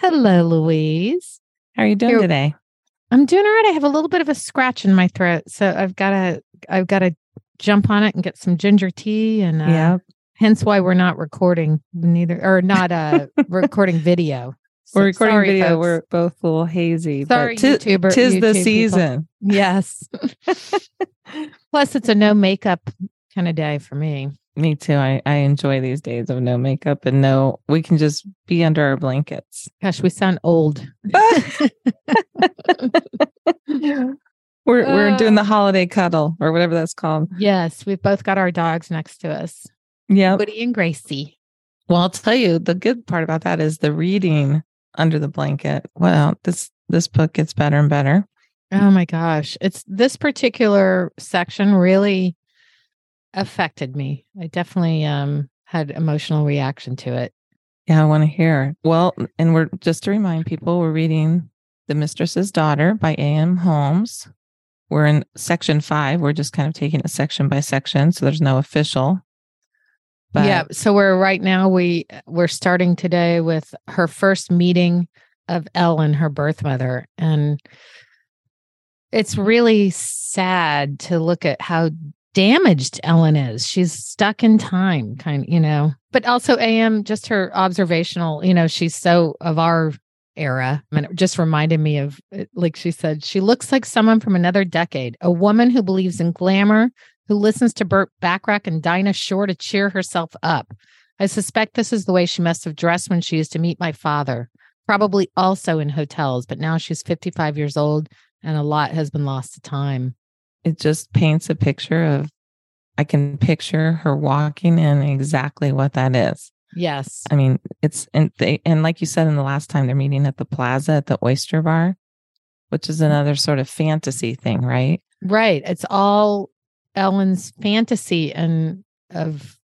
Hello, Louise. How are you doing Here, today? I'm doing all right. I have a little bit of a scratch in my throat, so I've got to I've got to jump on it and get some ginger tea and uh, yeah. Hence why we're not recording neither or not uh recording video. So, we're recording sorry, video. Folks. We're both a little hazy. Sorry, but t- YouTuber. Tis YouTube the season. People. Yes. Plus, it's a no makeup kind of day for me. Me too. I, I enjoy these days of no makeup and no, we can just be under our blankets. Gosh, we sound old. we're we're doing the uh. holiday cuddle or whatever that's called. Yes, we've both got our dogs next to us. Yeah. Woody and Gracie. Well, I'll tell you the good part about that is the reading under the blanket. Well, this this book gets better and better. Oh my gosh. It's this particular section really affected me. I definitely um had emotional reaction to it. Yeah, I want to hear. Well, and we're just to remind people, we're reading The Mistress's Daughter by A.M. Homes. We're in section five. We're just kind of taking it section by section, so there's no official. But yeah, so we're right now we we're starting today with her first meeting of Ellen, her birth mother, and it's really sad to look at how damaged Ellen is. She's stuck in time, kind of, you know. But also AM, just her observational, you know, she's so of our era. And it just reminded me of uh, like she said, she looks like someone from another decade, a woman who believes in glamour, who listens to Burt Bacharach and Dinah Shore to cheer herself up. I suspect this is the way she must have dressed when she used to meet my father, probably also in hotels, but now she's 55 years old and a lot has been lost to time it just paints a picture of I can picture her walking in exactly what that is. Yes. I mean, it's and they and like you said in the last time they're meeting at the plaza at the oyster bar, which is mm-hmm. another sort of fantasy thing, right? Right. It's all Ellen's fantasy and of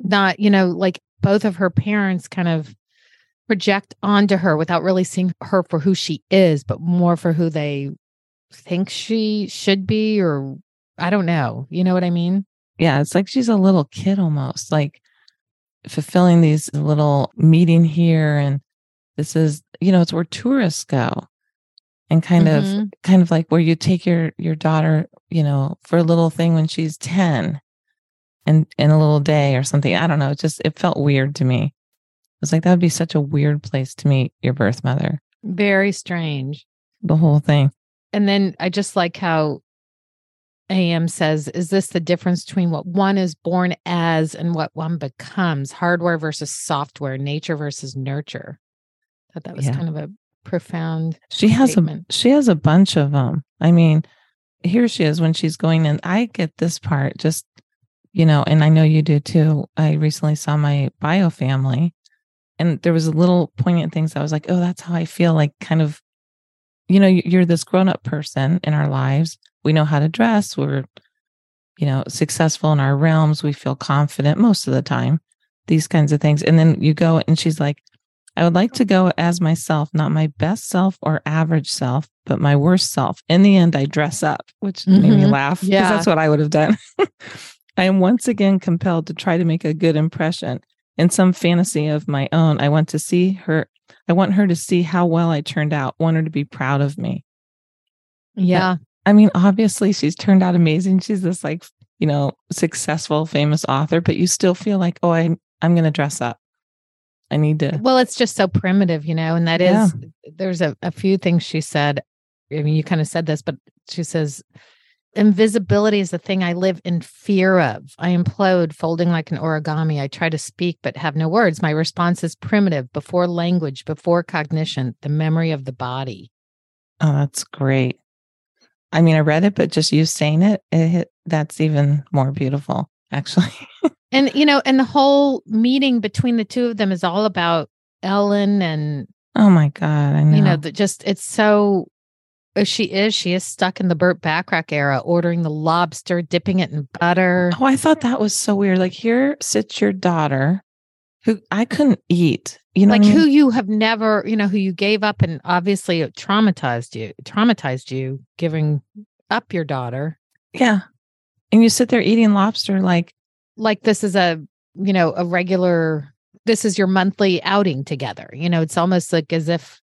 not, you know, like both of her parents kind of project onto her without really seeing her for who she is, but more for who they think she should be or I don't know. You know what I mean? Yeah, it's like she's a little kid almost, like fulfilling these little meeting here and this is, you know, it's where tourists go. And kind mm-hmm. of kind of like where you take your your daughter, you know, for a little thing when she's 10 and in a little day or something. I don't know, it just it felt weird to me. It was like that would be such a weird place to meet your birth mother. Very strange. The whole thing and then I just like how AM says, is this the difference between what one is born as and what one becomes? Hardware versus software, nature versus nurture. I thought that was yeah. kind of a profound. She has a she has a bunch of them. I mean, here she is when she's going in. I get this part just, you know, and I know you do too. I recently saw my bio family, and there was a little poignant things. I was like, oh, that's how I feel. Like kind of you know, you're this grown up person in our lives. We know how to dress. We're, you know, successful in our realms. We feel confident most of the time, these kinds of things. And then you go and she's like, I would like to go as myself, not my best self or average self, but my worst self. In the end, I dress up, which mm-hmm. made me mm-hmm. laugh because yeah. that's what I would have done. I am once again compelled to try to make a good impression. In some fantasy of my own, I want to see her I want her to see how well I turned out, want her to be proud of me. Yeah. But, I mean, obviously she's turned out amazing. She's this like, you know, successful, famous author, but you still feel like, oh, I, I'm going to dress up. I need to. Well, it's just so primitive, you know, and that yeah. is, there's a, a few things she said. I mean, you kind of said this, but she says, invisibility is the thing I live in fear of. I implode, folding like an origami. I try to speak, but have no words. My response is primitive, before language, before cognition, the memory of the body. Oh, that's great. I mean, I read it, but just you saying it, it that's even more beautiful, actually. and, you know, and the whole meeting between the two of them is all about Ellen and Oh my God. I know. You know, that just it's so Oh, she is, she is stuck in the Burt Bacharach era, ordering the lobster, dipping it in butter. Oh, I thought that was so weird. Like here sits your daughter who I couldn't eat. You know, like I mean? who you have never, you know, who you gave up and obviously it traumatized you, traumatized you giving up your daughter. Yeah. And you sit there eating lobster like like this is a, you know, a regular this is your monthly outing together. You know, it's almost like as if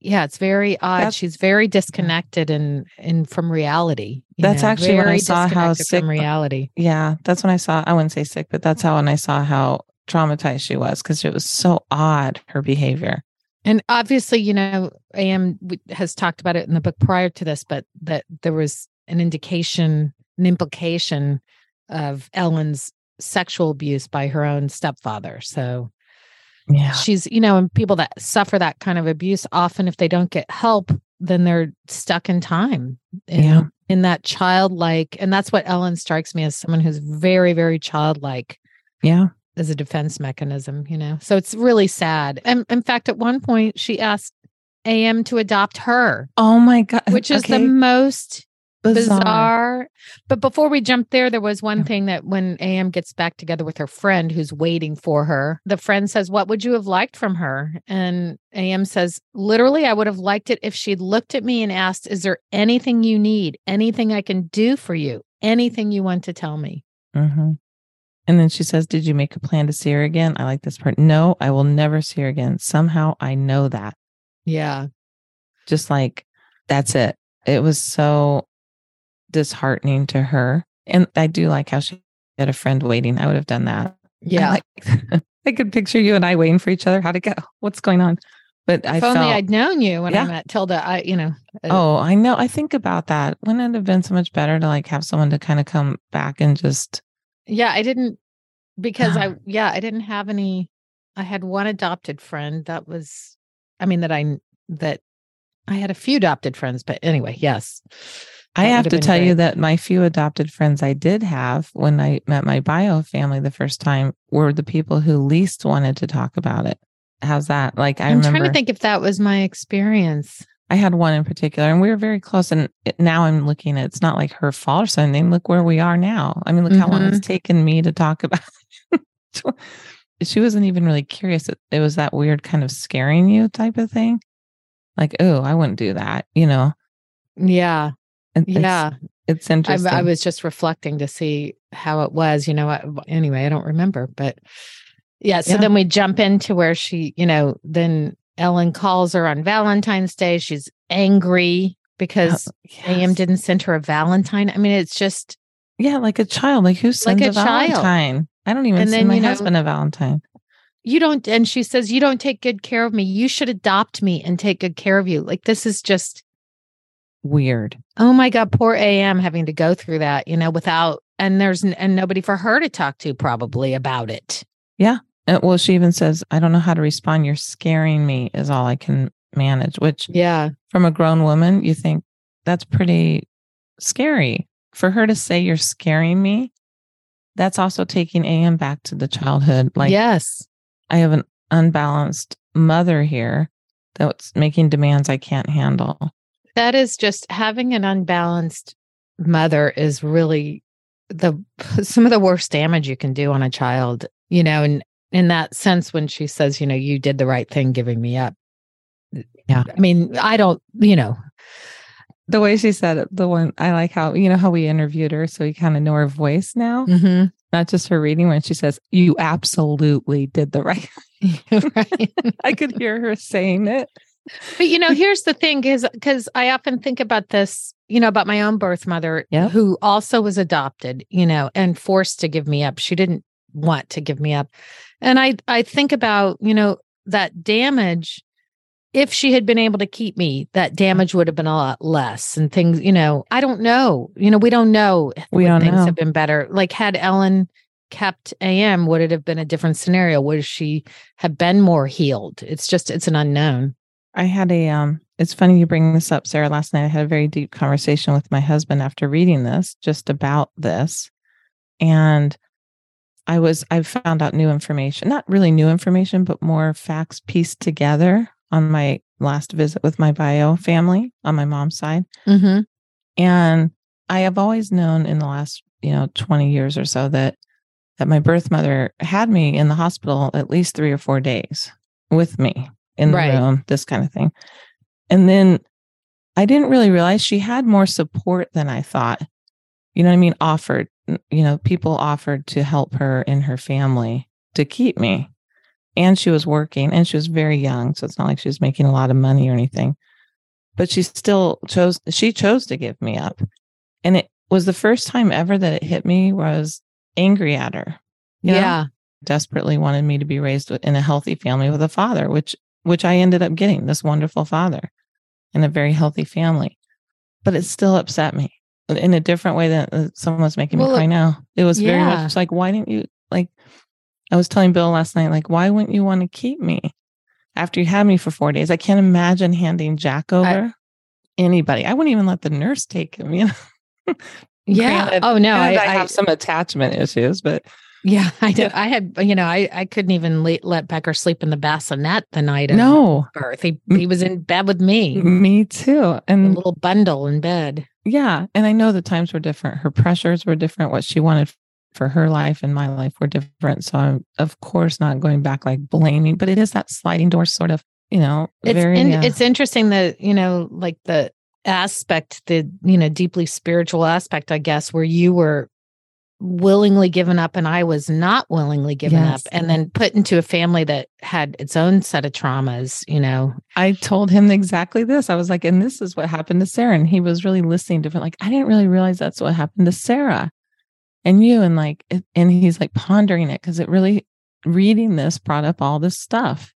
yeah, it's very odd. That's, She's very disconnected and in, in from reality. That's know, actually when I saw how sick from reality. Yeah, that's when I saw. I wouldn't say sick, but that's how when I saw how traumatized she was because it was so odd her behavior. And obviously, you know, I AM has talked about it in the book prior to this, but that there was an indication, an implication of Ellen's sexual abuse by her own stepfather. So yeah. She's, you know, and people that suffer that kind of abuse, often if they don't get help, then they're stuck in time. In, yeah. In that childlike, and that's what Ellen strikes me as someone who's very, very childlike. Yeah. As a defense mechanism, you know. So it's really sad. And in fact, at one point she asked AM to adopt her. Oh my God. Which is okay. the most bizarre. bizarre. But before we jump there, there was one thing that when AM gets back together with her friend who's waiting for her, the friend says, What would you have liked from her? And AM says, Literally, I would have liked it if she'd looked at me and asked, Is there anything you need? Anything I can do for you? Anything you want to tell me? Mm-hmm. And then she says, Did you make a plan to see her again? I like this part. No, I will never see her again. Somehow I know that. Yeah. Just like, that's it. It was so disheartening to her. And I do like how she had a friend waiting. I would have done that. Yeah. I, like, I could picture you and I waiting for each other. How'd it go? What's going on? But if I only felt, I'd known you when yeah. I met Tilda. I, you know. Uh, oh, I know. I think about that. Wouldn't it have been so much better to like have someone to kind of come back and just. Yeah, I didn't because I yeah I didn't have any. I had one adopted friend that was, I mean that I that I had a few adopted friends, but anyway, yes. I have to tell great. you that my few adopted friends I did have when I met my bio family the first time were the people who least wanted to talk about it. How's that? Like I am trying to think if that was my experience. I had one in particular, and we were very close. And it, now I'm looking at it's not like her fault or something. Look where we are now. I mean, look mm-hmm. how long it's mm-hmm. taken me to talk about. she wasn't even really curious. It, it was that weird kind of scaring you type of thing. Like, oh, I wouldn't do that, you know? Yeah. It's, yeah. It's interesting. I, I, was just reflecting to see how it was, you know, I, anyway, I don't remember, but yeah. So yeah. then we jump into where she, you know, then Ellen calls her on Valentine's Day. She's angry because oh, yes. AM didn't send her a Valentine. I mean, it's just. Yeah, like a child. Like who sends like a, a Valentine? Child. I don't even and send then, my you know, husband a Valentine. You don't, and she says, You don't take good care of me. You should adopt me and take good care of you. Like, this is just weird. Oh my God, poor AM having to go through that, you know, without, and there's, and nobody for her to talk to probably about it. Yeah. Uh, well, she even says, I don't know how to respond. You're scaring me, is all I can manage, which, yeah, from a grown woman, you think that's pretty scary. For her to say, You're scaring me, that's also taking AM back to the childhood. Like, yes, I have an unbalanced mother here that's making demands I can't handle that is just having an unbalanced mother is really the some of the worst damage you can do on a child you know and in that sense when she says you know you did the right thing giving me up. Yeah. I mean i don't you know. The way she said it the one i like how you know how we interviewed her so we kind of know her voice now? Mm-hmm. not just her reading when she says you absolutely did the right right. i could hear her saying it but you know, here's the thing is because I often think about this, you know, about my own birth mother yep. who also was adopted, you know, and forced to give me up. She didn't want to give me up. And I I think about, you know, that damage if she had been able to keep me, that damage would have been a lot less and things, you know, I don't know. You know, we don't know we don't things know. have been better. Like had Ellen kept AM, would it have been a different scenario? Would she have been more healed? It's just it's an unknown. I had a um it's funny you bring this up, Sarah. Last night I had a very deep conversation with my husband after reading this, just about this. And I was I found out new information, not really new information, but more facts pieced together on my last visit with my bio family on my mom's side. Mm-hmm. And I have always known in the last, you know, 20 years or so that that my birth mother had me in the hospital at least 3 or 4 days with me in the Right. room, this kind of thing. And then I didn't really realize she had more support than I thought. You know what I mean? Offered, you know, people offered to help her and her family to keep me. And she was working and she was very young. So it's not like she was making a lot of money or anything. But she still chose, she chose to give me up. And it was the first time ever that it hit me where I was angry at her. you know? Yeah. desperately wanted me to be raised in a healthy family with a father, which which I ended up getting this wonderful father and a very healthy family. But it still upset me in a different way than uh, someone's making Well, me cry now. It was very much like, why didn't you like? I was telling Bill last night, like, why wouldn't you want to keep me after you had me for four days? I can't imagine handing Jack over anybody. I wouldn't even let the nurse take him. You know. Yeah. Granted- oh no, I, I, I, have some attachment issues, but yeah, I. Yeah. I had, you know, I, I couldn't even le- let Becker sleep in the bassinet the night of no, birth. He, he was in bed with me, me too. And a little bundle in bed. Yeah. And I know the times were different. Her pressures were different. What she wanted for her life and my life were different. So I'm, of course, not going back like blaming, but it is that sliding door sort of, you know, It's very. in, uh, it's interesting that you know, like the aspect, the you know, deeply spiritual aspect, I guess, where you were willingly given up and I was not willingly given Yes. up, and then put into a family that had its own set of traumas. You know, I told him exactly this. I was like, and this is what happened to Sarah. And he was really listening to it. Like, I didn't really realize that's what happened to Sarah and you. And like, it, and he's like pondering it because it really, reading this brought up all this stuff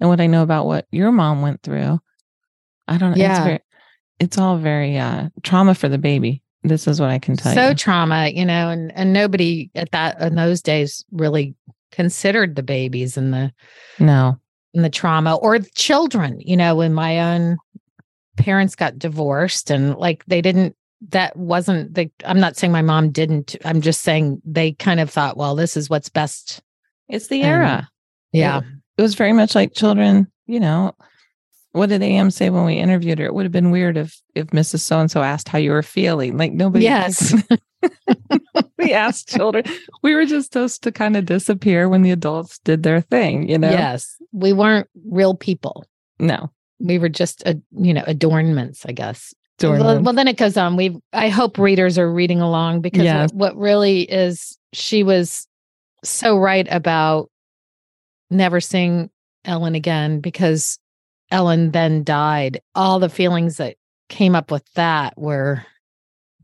and what I know about what your mom went through. I don't know. It's, Yeah. very, it's all very uh, trauma for the baby. This is what I can tell so you. So trauma, you know, and and nobody at that in those days really considered the babies and the no. and the trauma or the children you know when my own parents got divorced and like they didn't that wasn't the i'm not saying my mom didn't i'm just saying they kind of thought well this is what's best It's the era. yeah It was very much like children, you know. What did AM say when we interviewed her? It would have been weird if if Mrs. So and so asked how you were feeling. Like nobody yes we asked children. We were just supposed to kind of disappear when the adults did their thing, you know? yes we weren't real people No. we were just a you know adornments i guess well, Adornments. well then it goes on we i hope readers are reading along because Yes. what, what really is she was so right about never seeing ellen again because ellen then died all the feelings that came up with that were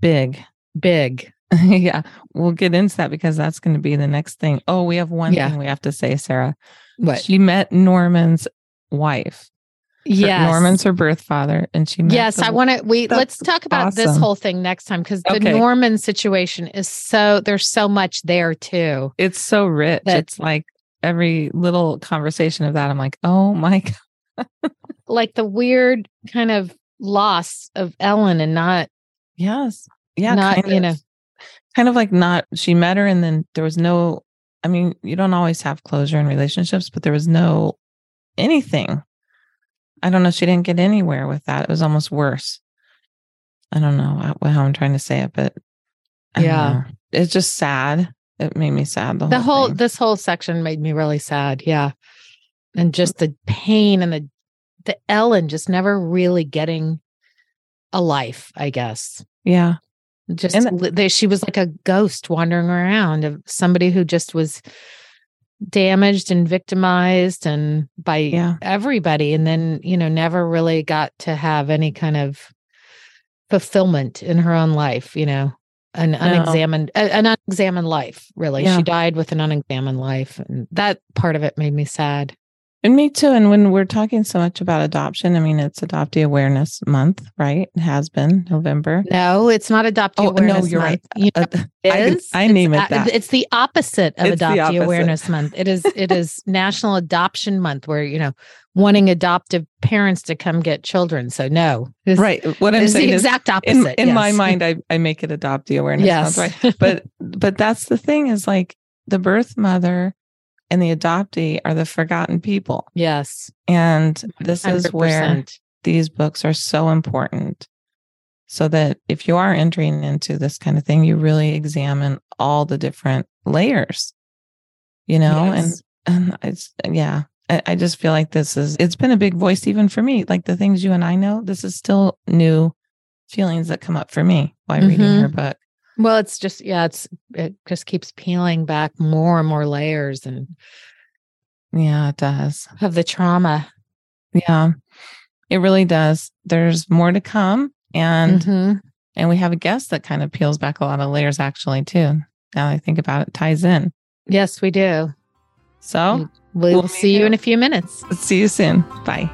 Big. big yeah. We'll get into that because that's going to be the next thing. Oh, we have one Yeah. thing we have to say, Sarah. what She met Norman's wife. Her- yes Norman's her birth father. And she met yes i want to we let's talk about this whole thing next time because the Okay. norman situation is so there's so much there too it's so rich. that- it's like every little conversation of that. I'm like, oh my God. Like the weird kind of loss of ellen and not Yes. Yeah. Not, kind you know. kind of like not, she met her and then there was no, I mean, you don't always have closure in relationships, but there was no anything. I don't know. She didn't get anywhere with that. It was almost worse. I don't know how, I'm trying to say it, but I Yeah. it's just sad. It made me sad. The, the whole thing. this whole section made me really sad yeah and just the pain and the the ellen just never really getting a life i guess yeah. just And- li- they, she was like a ghost wandering around of somebody who just was damaged and victimized and by Yeah. everybody and then you know never really got to have any kind of fulfillment in her own life you know an unexamined an unexamined life really Yeah. she died with an unexamined life and that part of it made me sad And me too. And when we're talking so much about adoption, I mean, it's Adoptee Awareness Month, right? It has been November. no it's not adoptee Oh, no, awareness you're month. right. You know, Uh, it I. I name it that. It's the opposite of It's Adoptee opposite. Awareness Month. It is it is National Adoption Month, where you know wanting adoptive parents to come get children. So no, this, right. What I'm saying the is, exact in, opposite. in my yes. mind, I, I make it Adoptee Awareness yes, Month, right? But but that's the thing is like the birth mother and the adoptee are the forgotten people. Yes. And this 100%. is where these books are so important. So that if you are entering into this kind of thing, you really examine all the different layers, you know, yes. and, and it's, yeah, I, I just feel like this is, it's been a big voice even for me. Like the things you and I know, this is still new feelings that come up for me while mm-hmm. reading your book. Well, it's just, yeah, it's, it just keeps peeling back more and more layers and, yeah, it does. Of the trauma. Yeah, it really does. There's more to come. And, mm-hmm. and we have a guest that kind of peels back a lot of layers actually, too. Now I think about it, ties in. Yes, we do. So we'll, we'll see you in a few minutes. See you soon. Bye.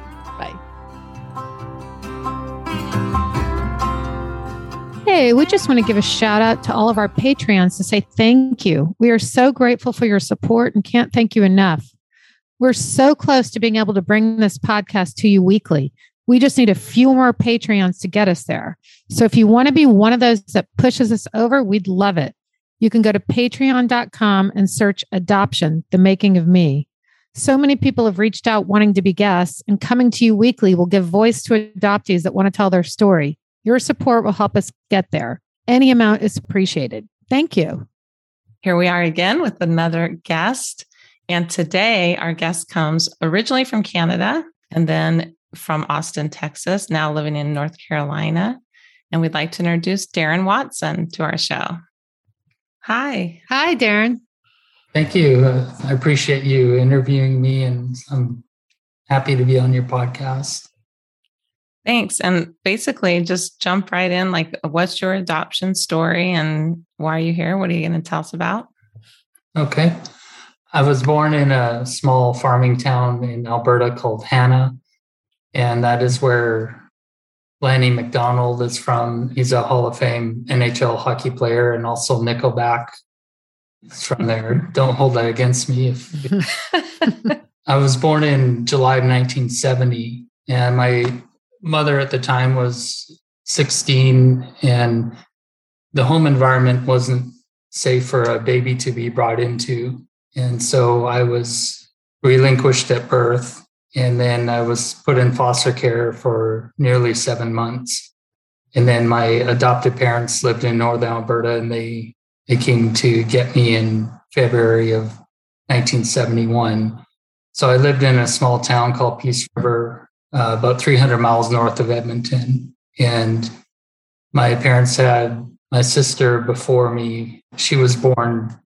Hey, we just want to give a shout out to all of our Patreons to say thank you. We are so grateful for your support and can't thank you enough. We're so close to being able to bring this podcast to you weekly. We just need a few more Patreons to get us there. So if you want to be one of those that pushes us over, we'd love it. You can go to patreon.com and search adoption, the making of me. So many people have reached out wanting to be guests, and coming to you weekly will give voice to adoptees that want to tell their story. Your support will help us get there. Any amount is appreciated. Thank you. Here we are again with another guest. And today, our guest comes originally from Canada and then from Austin, Texas, now living in North Carolina. And we'd like to introduce Darren Watson to our show. Hi. Hi, Darren. Thank you. Uh, I appreciate you interviewing me, and I'm happy to be on your podcast. Thanks. And basically, just jump right in. Like, what's your adoption story and why are you here? What are you going to tell us about? Okay. I was born in a small farming town in Alberta called Hanna. And that is where Lanny McDonald is from. He's a Hall of Fame NHL hockey player and also Nickelback is from there. Don't hold that against me. If, I was born in July of 1970, and my mother at the time was 16 and the home environment wasn't safe for a baby to be brought into. And so I was relinquished at birth. And then I was put in foster care for nearly seven months. And then my adopted parents lived in Northern Alberta and they, they came to get me in February of 1971. So I lived in a small town called Peace River uh, about 300 miles north of Edmonton. And my parents had my sister before me. She was born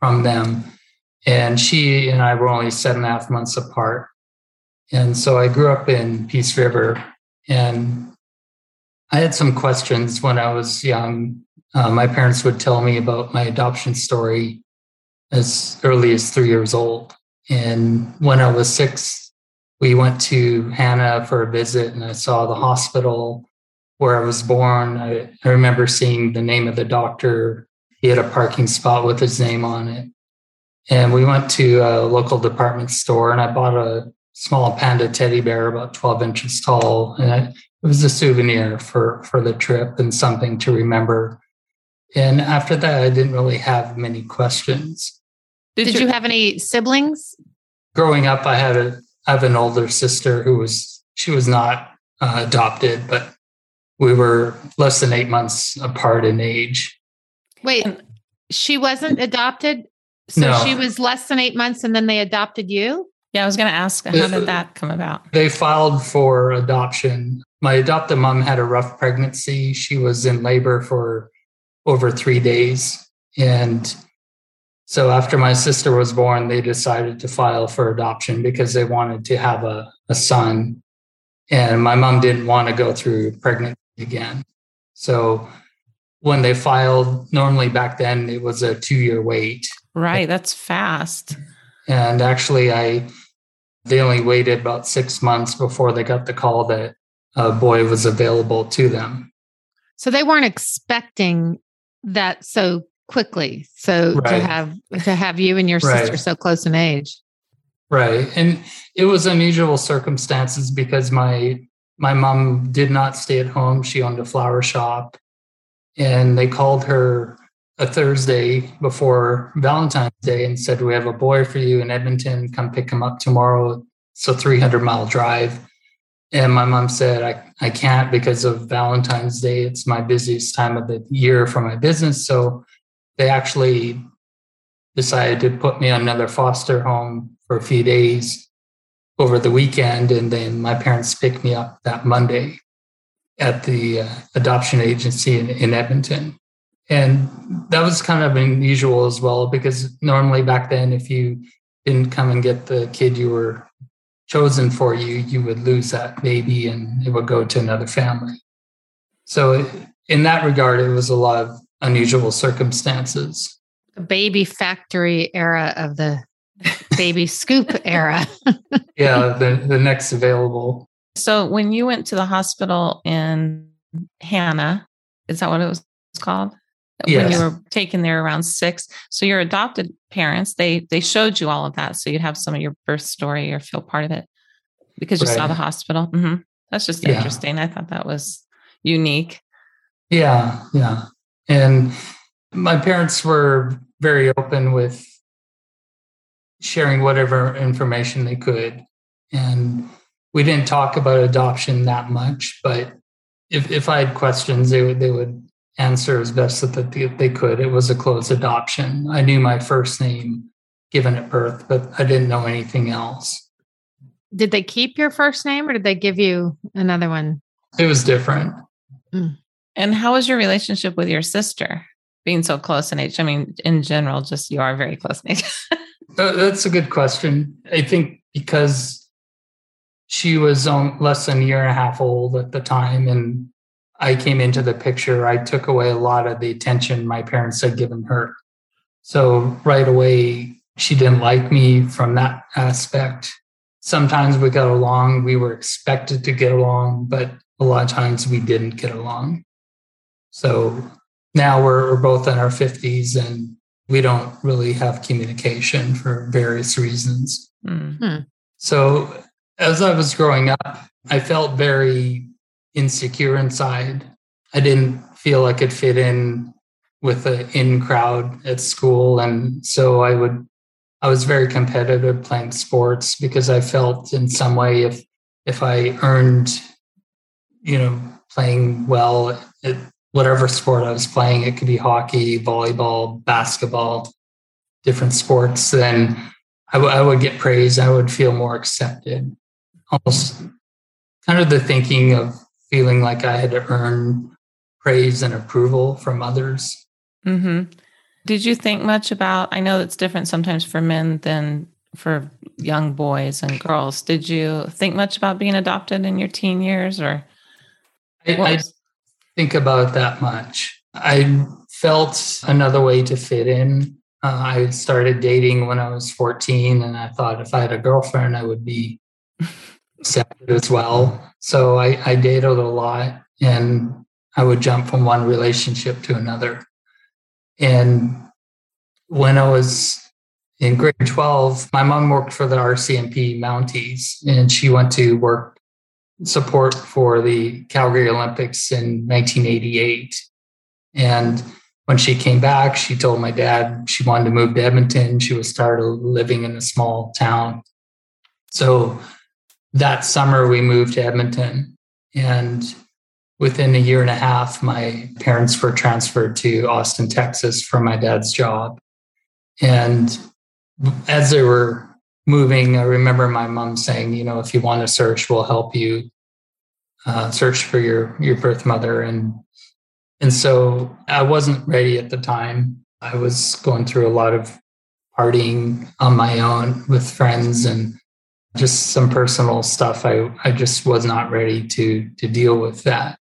from them. And she and I were only seven and a half months apart. And so I grew up in Peace River. And I had some questions when I was young. Uh, my parents would tell me about my adoption story as early as three years old. And when I was six, we went to Hanna for a visit and I saw the hospital where I was born. I, I, remember seeing the name of the doctor. He had a parking spot with his name on it. And we went to a local department store and I bought a small panda teddy bear about 12 inches tall. And I, it was a souvenir for, for the trip and something to remember. And after that, I didn't really have many questions. Did, Did you, you have any siblings? Growing up, I had a I have an older sister who was she was not uh, adopted, but we were less than eight months apart in age. Wait, she wasn't adopted, so no. she was less than eight months, and then they adopted you. Yeah, I was going to ask, how did that come about? They filed for adoption. My adoptive mom had a rough pregnancy. She was in labor for over three days, and so after my sister was born, they decided to file for adoption because they wanted to have a, a son. And my mom didn't want to go through pregnancy again. So when they filed, normally back then it was a two year wait. Right. That's fast. And actually, I they only waited about six months before they got the call that a boy was available to them. So they weren't expecting that so quickly. So right. to have to have you and your sister so close in age. Right. And it was unusual circumstances because my my mom did not stay at home. She owned a flower shop and they called her a Thursday before Valentine's Day and said, We have a boy for you in Edmonton. Come pick him up tomorrow. It's a 300 mile drive. And my mom said, I, I can't because of Valentine's Day. It's my busiest time of the year for my business. So they actually decided to put me on another foster home for a few days over the weekend. And then my parents picked me up that Monday at the uh, adoption agency in, in Edmonton. And that was kind of unusual as well, because normally back then, if you didn't come and get the kid you were chosen for you, you would lose that baby and it would go to another family. So, in that regard, it was a lot of unusual circumstances. The baby factory era of the baby scoop era. yeah, the, the next available. So, when you went to the hospital in Hanna, is that what it was called? Yes. When you were taken there around six. So your adopted parents, they they showed you all of that. So you'd have some of your birth story or feel part of it because you right. saw the hospital. Mm-hmm. That's just yeah. interesting. I thought that was unique. Yeah, yeah. And my parents were very open with sharing whatever information they could. And we didn't talk about adoption that much, but if, if I had questions, they would they would answer as best that they, they could. It was a closed adoption. I knew my first name given at birth, but I didn't know anything else. Did they keep your first name or did they give you another one? It was different. Mm. And how was your relationship with your sister being so close in age? I mean, in general, just you are very close in age. that's a good question. I think because she was less than a year and a half old at the time and I came into the picture, I took away a lot of the attention my parents had given her. So right away, she didn't like me from that aspect. Sometimes we got along, we were expected to get along, but a lot of times we didn't get along. So now we're, we're both in our 50s and we don't really have communication for various reasons. Mm-hmm. So as I was growing up, I felt very insecure inside. I didn't feel I could fit in with the in crowd at school. And so I would, I was very competitive playing sports because I felt in some way if, if I earned, you know, playing well at whatever sport I was playing, it could be hockey, volleyball, basketball, different sports, then I, w- I would get praise. I would feel more accepted. Almost kind of the thinking of feeling like I had to earn praise and approval from others. Mm-hmm. Did you think much about? I know it's different sometimes for men than for young boys and girls. Did you think much about being adopted in your teen years, or? I, I think about that much. I felt another way to fit in. Uh, I started dating when I was 14, and I thought if I had a girlfriend, I would be accepted as well. So I, I dated a lot and I would jump from one relationship to another. And when I was in grade 12, my mom worked for the RCMP Mounties and she went to work support for the Calgary Olympics in 1988. And when she came back, she told my dad she wanted to move to Edmonton. She was of living in a small town. So that summer we moved to Edmonton and within a year and a half my parents were transferred to Austin, Texas for my dad's job. And as they were moving, I remember my mom saying, you know, if you want to search, we'll help you uh, search for your your birth mother and and so I wasn't ready at the time. I was going through a lot of partying on my own with friends and just some personal stuff. I, I just was not ready to to deal with that.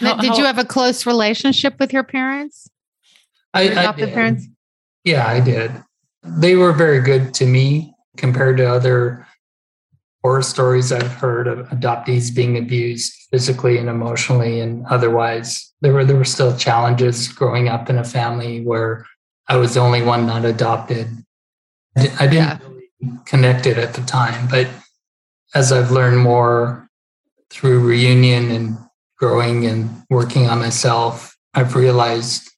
How, did you have a close relationship with your parents? I, your adopted I parents? Yeah, I did. They were very good to me compared to other horror stories I've heard of adoptees being abused physically and emotionally and otherwise. There were there were still challenges growing up in a family where I was the only one not adopted. I didn't yeah it at the time. But as I've learned more through reunion and growing and working on myself, I've realized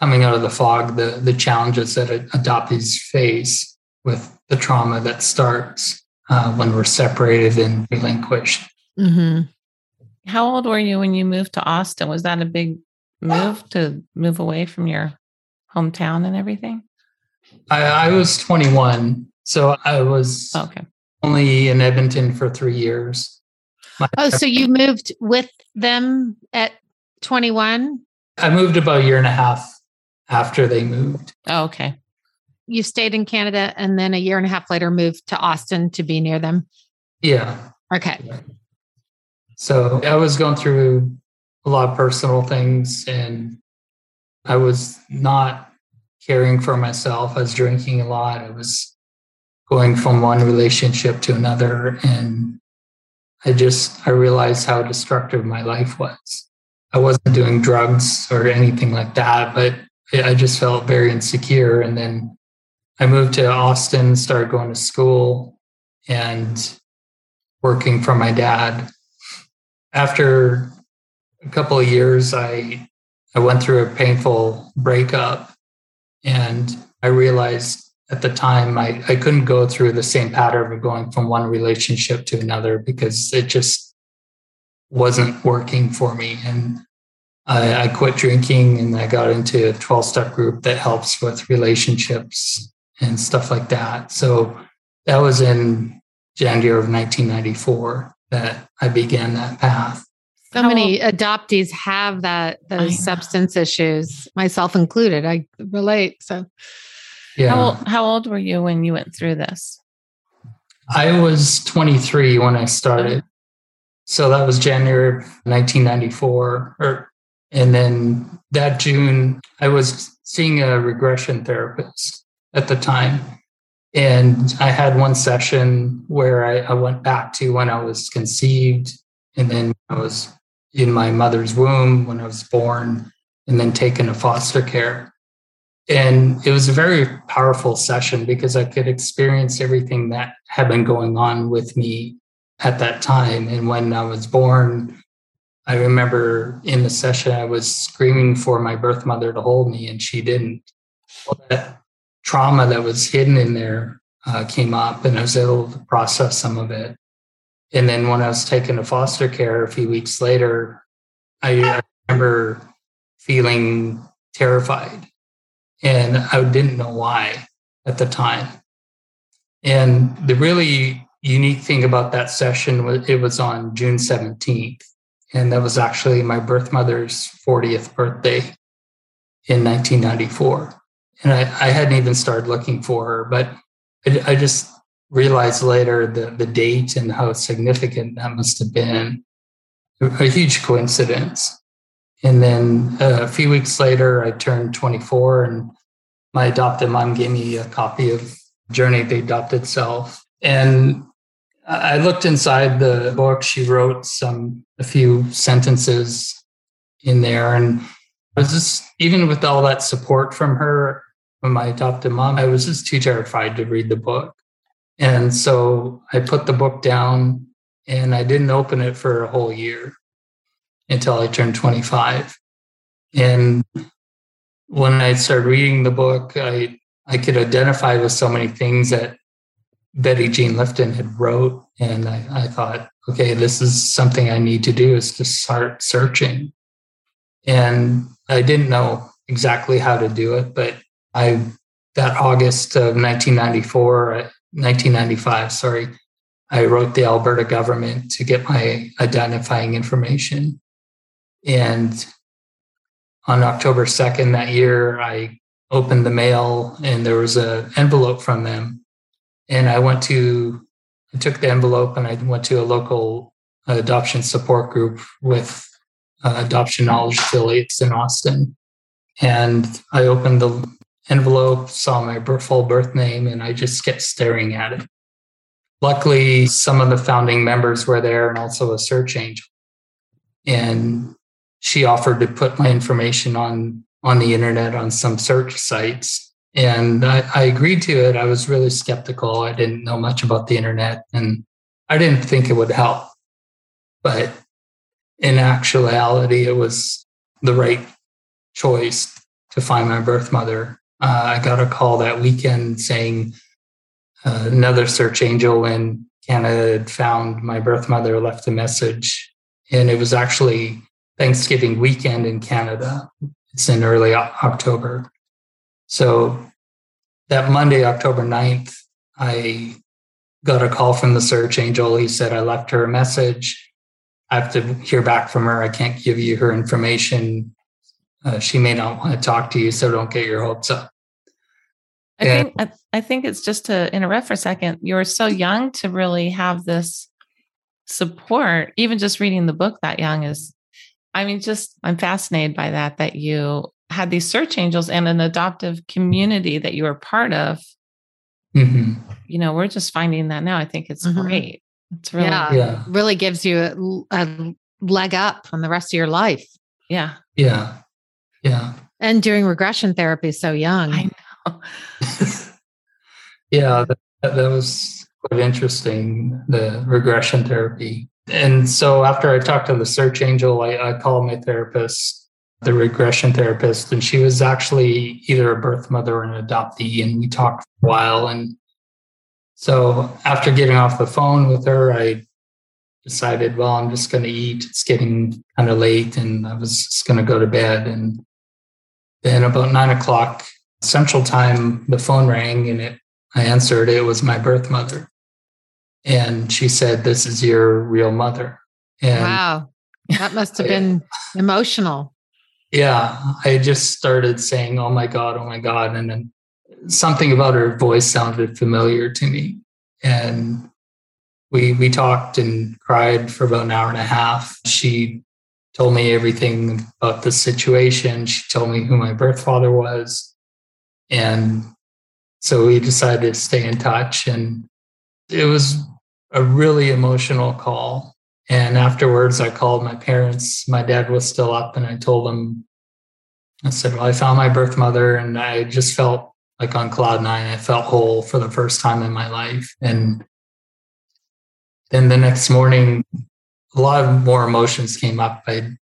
coming out of the fog, the the challenges that adoptees face with the trauma that starts uh, when we're separated and relinquished. Mm-hmm. How old were you when you moved to Austin? Was that a big move to move away from your hometown and everything? I, I was 21, so I was okay. only in Edmonton for three years. My oh, so you moved with them at 21? I moved about a year and a half after they moved. Oh, okay. You stayed in Canada and then a year and a half later moved to Austin to be near them? Yeah. Okay. So I was going through a lot of personal things and I was not caring for myself. I was drinking a lot. I was going from one relationship to another. And I just, I realized how destructive my life was. I wasn't doing drugs or anything like that, but I just felt very insecure. And then I moved to Austin, started going to school and working for my dad. After a couple of years, I I went through a painful breakup and I realized at the time I, I couldn't go through the same pattern of going from one relationship to another because it just wasn't working for me. And I, I quit drinking and I got into a 12 step group that helps with relationships and stuff like that. So that was in January of 1994 that I began that path. So How many adoptees have that those substance issues, myself included. I relate. So, yeah. How old, how old were you when you went through this? I was 23 when I started. Oh. So that was January 1994. Or, er, and then that June, I was seeing a regression therapist at the time. And I had one session where I, I went back to when I was conceived and then I was in my mother's womb when I was born and then taken to foster care. And it was a very powerful session because I could experience everything that had been going on with me at that time. And when I was born, I remember in the session, I was screaming for my birth mother to hold me, and she didn't. All that trauma that was hidden in there uh, came up, and I was able to process some of it. And then when I was taken to foster care a few weeks later, I, I remember feeling terrified. And I didn't know why at the time. And the really unique thing about that session was it was on June 17th. And that was actually my birth mother's 40th birthday in 1994. And I, I hadn't even started looking for her, but I, I just realized later the, the date and how significant that must have been. A huge coincidence. And then uh, a few weeks later, I turned 24, and my adopted mom gave me a copy of Journey of the Adopted Self. And I looked inside the book. She wrote some, a few sentences in there. And I was just, even with all that support from her, my adopted mom, I was just too terrified to read the book. And so I put the book down and I didn't open it for a whole year until I turned 25. And when I started reading the book, I, I could identify with so many things that Betty Jean Lifton had wrote. And I, I thought, okay, this is something I need to do is to start searching. And I didn't know exactly how to do it, but I that August of 1994, 1995, sorry, I wrote the Alberta government to get my identifying information. And on October 2nd that year, I opened the mail and there was an envelope from them. And I went to, I took the envelope and I went to a local adoption support group with uh, Adoption Knowledge affiliates in Austin. And I opened the envelope, saw my full birth name, and I just kept staring at it. Luckily, some of the founding members were there and also a search angel. And she offered to put my information on, on the internet on some search sites. And I, I agreed to it. I was really skeptical. I didn't know much about the internet and I didn't think it would help. But in actuality, it was the right choice to find my birth mother. Uh, I got a call that weekend saying uh, another search angel in Canada had found my birth mother, left a message, and it was actually Thanksgiving weekend in Canada. It's in early October. So that Monday, October 9th, I got a call from the search angel. He said, I left her a message. I have to hear back from her. I can't give you her information. Uh, she may not want to talk to you, so don't get your hopes up. I and, think I, I think it's just to interrupt for a second. You're so young to really have this support. Even just reading the book that young is, I mean, just I'm fascinated by that. That you had these search angels and an adoptive community that you were part of. Mm-hmm. You know, we're just finding that now. I think it's mm-hmm. great. It's really, yeah, yeah. really gives you a, a leg up on the rest of your life. Yeah. Yeah. Yeah. And doing regression therapy so young. I know. yeah, that, that was quite interesting, the regression therapy. And so after I talked to the search angel, I, I called my therapist, the regression therapist, and she was actually either a birth mother or an adoptee. And we talked for a while. And so after getting off the phone with her, I decided, well, I'm just going to eat. It's getting kind of late, and I was just going to go to bed. And then about nine o'clock Central Time, the phone rang, and it. I answered. It was my birth mother, and she said, "This is your real mother." And wow, that must have been emotional. Yeah, I just started saying, "Oh my god, oh my god," and then something about her voice sounded familiar to me. And we we talked and cried for about an hour and a half. She told me everything about the situation. She told me who my birth father was. And so we decided to stay in touch. And it was a really emotional call. And afterwards, I called my parents. My dad was still up, and I told them, I said, Well, I found my birth mother, and I just felt like on cloud nine. I felt whole for the first time in my life. And then the next morning, a lot of more emotions came up. I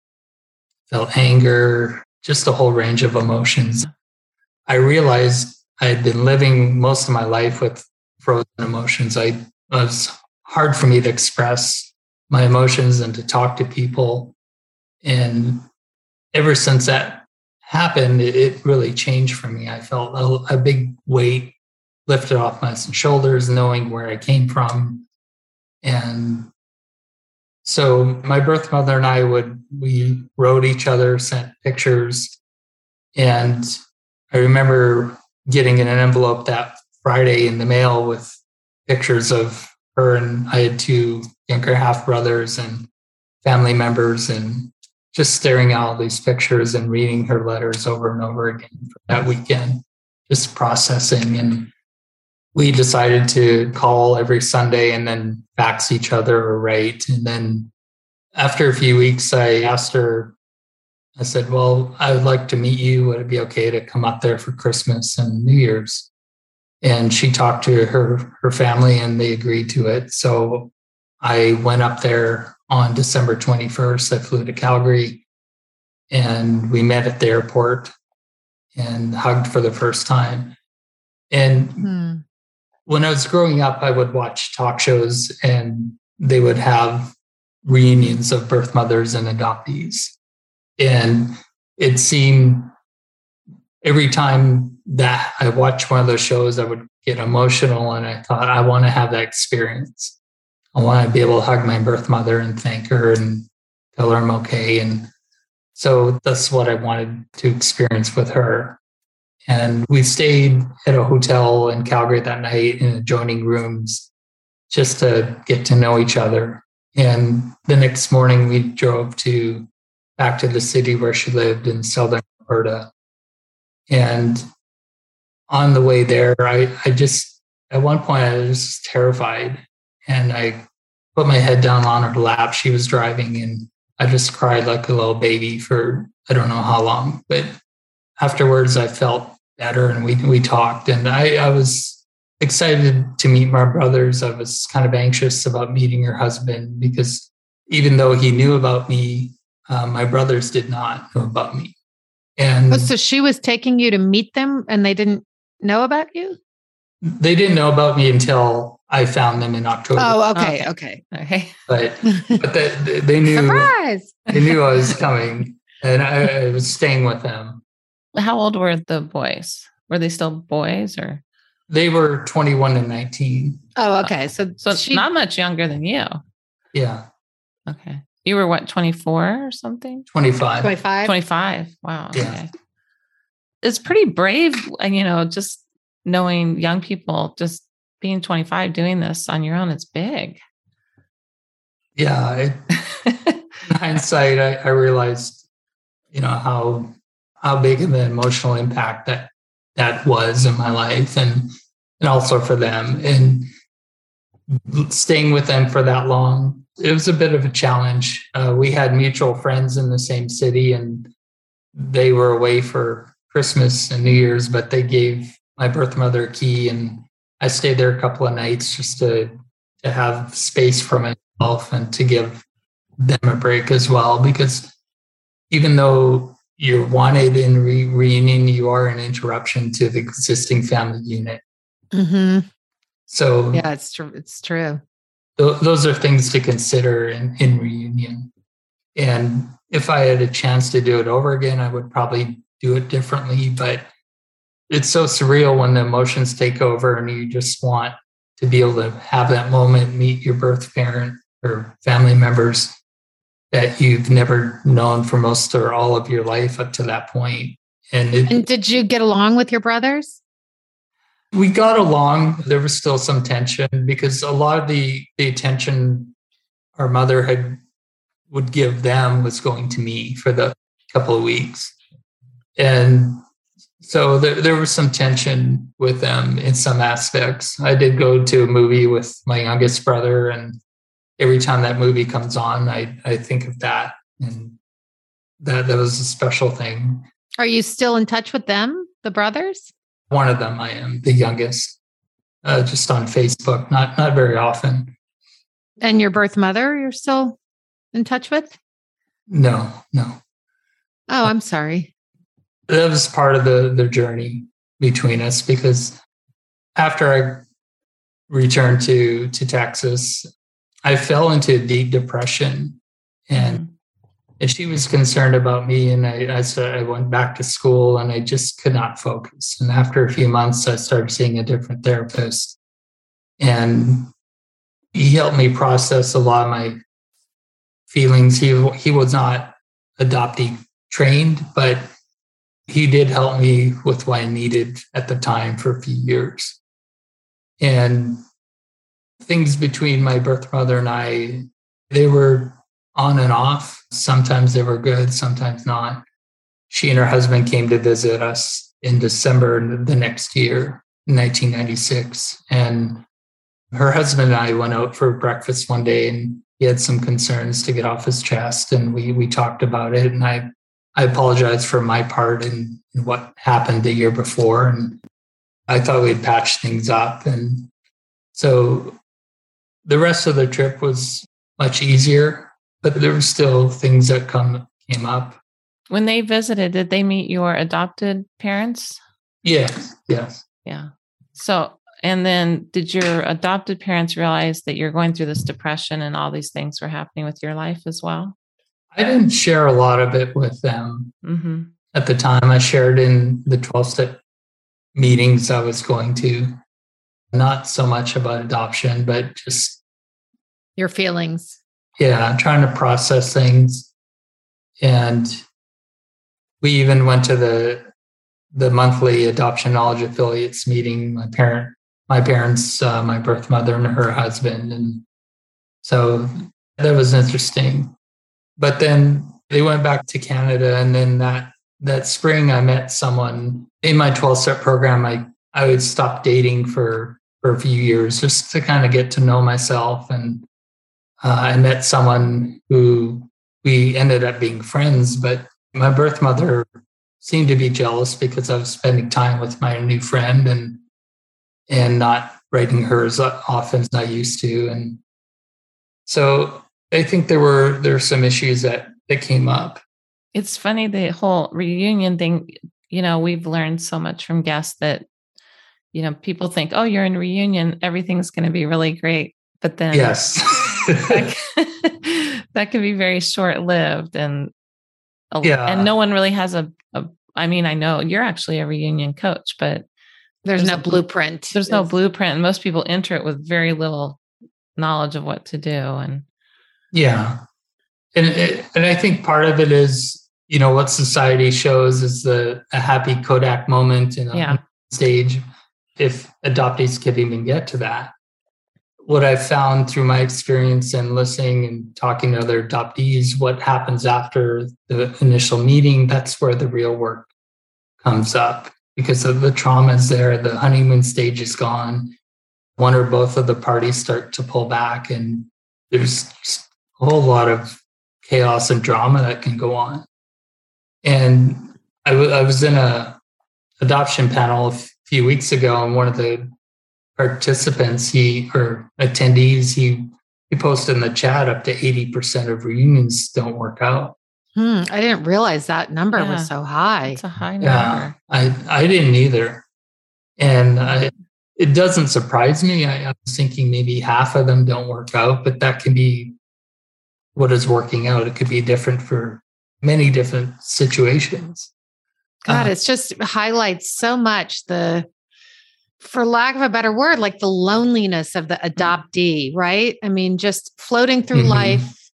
felt anger, just a whole range of emotions. I realized I had been living most of my life with frozen emotions. I it was hard for me to express my emotions and to talk to people. And ever since that happened, it, really changed for me. I felt a, a big weight lifted off my shoulders, knowing where I came from. And so my birth mother and I would, we wrote each other, sent pictures. And I remember getting in an envelope that Friday in the mail with pictures of her. And I had two younger half brothers and family members. And just staring at all these pictures and reading her letters over and over again for that weekend, just processing. And we decided to call every Sunday and then fax each other or write. And then after a few weeks, I asked her, I said, Well, I would like to meet you. Would it be okay to come up there for Christmas and New Year's? And she talked to her, her family and they agreed to it. So I went up there on December 21st. I flew to Calgary and we met at the airport and hugged for the first time. And hmm. When I was growing up, I would watch talk shows and they would have reunions of birth mothers and adoptees. And it seemed every time that I watched one of those shows, I would get emotional and I thought, I want to have that experience. I want to be able to hug my birth mother and thank her and tell her I'm okay. And so that's what I wanted to experience with her. And we stayed at a hotel in Calgary that night in adjoining rooms just to get to know each other. And the next morning we drove to back to the city where she lived in southern Alberta. And on the way there, I, I just at one point I was terrified and I put my head down on her lap. She was driving and I just cried like a little baby for I don't know how long. But afterwards I felt better and we we talked and I, I was excited to meet my brothers. I was kind of anxious about meeting her husband because even though he knew about me, uh, my brothers did not know about me. And oh, so she was taking you to meet them and they didn't know about you? They didn't know about me until I found them in October. Oh, okay, okay, okay. But but they, they knew Surprise! they knew I was coming, and I, I was staying with them. How old were the boys? Were they still boys or? They were 21 and 19. Oh, okay. So So she, not much younger than you. Yeah, Okay. You were what, 24 or something? 25. 25. 25. Wow. Yeah. Okay. It's pretty brave, and you know, just knowing young people just being 25 doing this on your own, it's big. Yeah, it, in hindsight, I, I realized, you know, how how big of an emotional impact that that was in my life, and and also for them, and staying with them for that long, it was a bit of a challenge. Uh, we had mutual friends in the same city, and they were away for Christmas and New Year's, but they gave my birth mother a key, and I stayed there a couple of nights just to to have space for myself and to give them a break as well because even though you're wanted in re- reunion you are an interruption to the existing family unit Mm-hmm. so Yeah, it's true. It's true. th- those are things to consider in, in reunion and if i had a chance to do it over again i would probably do it differently but it's so surreal when the emotions take over and you just want to be able to have that moment meet your birth parent or family members that you've never known for most or all of your life up to that point. And it, And did you get along with your brothers? we got along. There was still some tension because a lot of the the attention our mother had would give them was going to me for the couple of weeks. And so there, there was some tension with them in some aspects. I did go to a movie with my youngest brother and every time that movie comes on i i think of that and that that was a special thing Are you still in touch with them, the brothers? one of them i am the youngest uh, just on facebook not not very often And your birth mother, you're still in touch with? no no Oh, I'm sorry. that was part of the the journey between us because after I returned to to Texas, I fell into a deep depression, and mm-hmm. and she was concerned about me, and I I, started, I went back to school, and I just could not focus. And after a few months, I started seeing a different therapist, and he helped me process a lot of my feelings. He he was not adoptee trained, but he did help me with what I needed at the time for a few years. And things between my birth mother and I, they were on and off. Sometimes they were good, sometimes not. She and her husband came to visit us in December the next year, 1996. And her husband and I went out for breakfast one day and he had some concerns to get off his chest. And we, we talked about it. And I I apologize for my part in, in, what happened the year before. And I thought we'd patch things up. And so the rest of the trip was much easier, but there were still things that come came up. When they visited, did they meet your adopted parents? Yes, yes. Yeah. So, and then did your adopted parents realize that you're going through this depression and all these things were happening with your life as well? I didn't share a lot of it with them Mm-hmm. at the time. I shared in the 12 step meetings I was going to, not so much about adoption, but just, Your feelings. yeah, trying to process things. And we even went to the the monthly adoption knowledge affiliates meeting my parent my parents uh, my birth mother and her husband and so that was interesting but then they went back to Canada and then that that spring I met someone in my 12 step program I I would stop dating for for a few years just to kind of get to know myself and uh, I met someone who we ended up being friends but my birth mother seemed to be jealous because I was spending time with my new friend and and not writing her as often as I used to and so I think there were there were some issues that that came up, It's funny the whole reunion thing. You know, we've learned so much from guests that, you know, people think, oh, you're in reunion, everything's going to be really great. But then, yes, that, can, that can be very short lived. And, yeah. and no one really has a, a, I mean, I know you're actually a reunion coach, but there's, there's no blueprint. There's no blueprint. And most people enter it with very little knowledge of what to do. And yeah. And, and I think part of it is you know what society shows is the a happy Kodak moment in a yeah. stage. If adoptees could even get to that, what I've found through my experience and listening and talking to other adoptees, what happens after the initial meeting, that's where the real work comes up because of the trauma is there. The honeymoon stage is gone. One or both of the parties start to pull back, and there's a whole lot of chaos and drama that can go on and I, w- I was in a adoption panel few weeks ago, and one of the participants, he or attendees, he he posted in the chat up to eighty percent of reunions don't work out. Hmm, I didn't realize that number yeah. was so high. It's a high number. Yeah, I I didn't either, and I, it doesn't surprise me. I, I was thinking maybe half of them don't work out, but that can be what is working out. It could be different for many different situations. God, uh, it's just highlights so much the, for lack of a better word, like the loneliness of the mm-hmm. adoptee, right? I mean, just floating through mm-hmm. life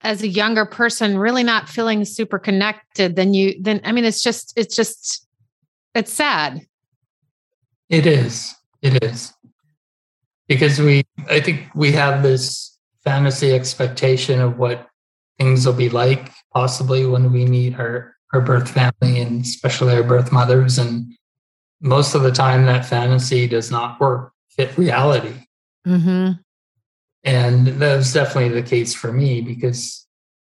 as a younger person, really not feeling super connected. Then you, then, I mean, it's just, it's just, it's sad. It is. It is. Because we, I think we have this fantasy expectation of what things will be like possibly when we meet our our birth family and especially our birth mothers and most of the time that fantasy does not work fit reality mm-hmm. and that was definitely the case for me because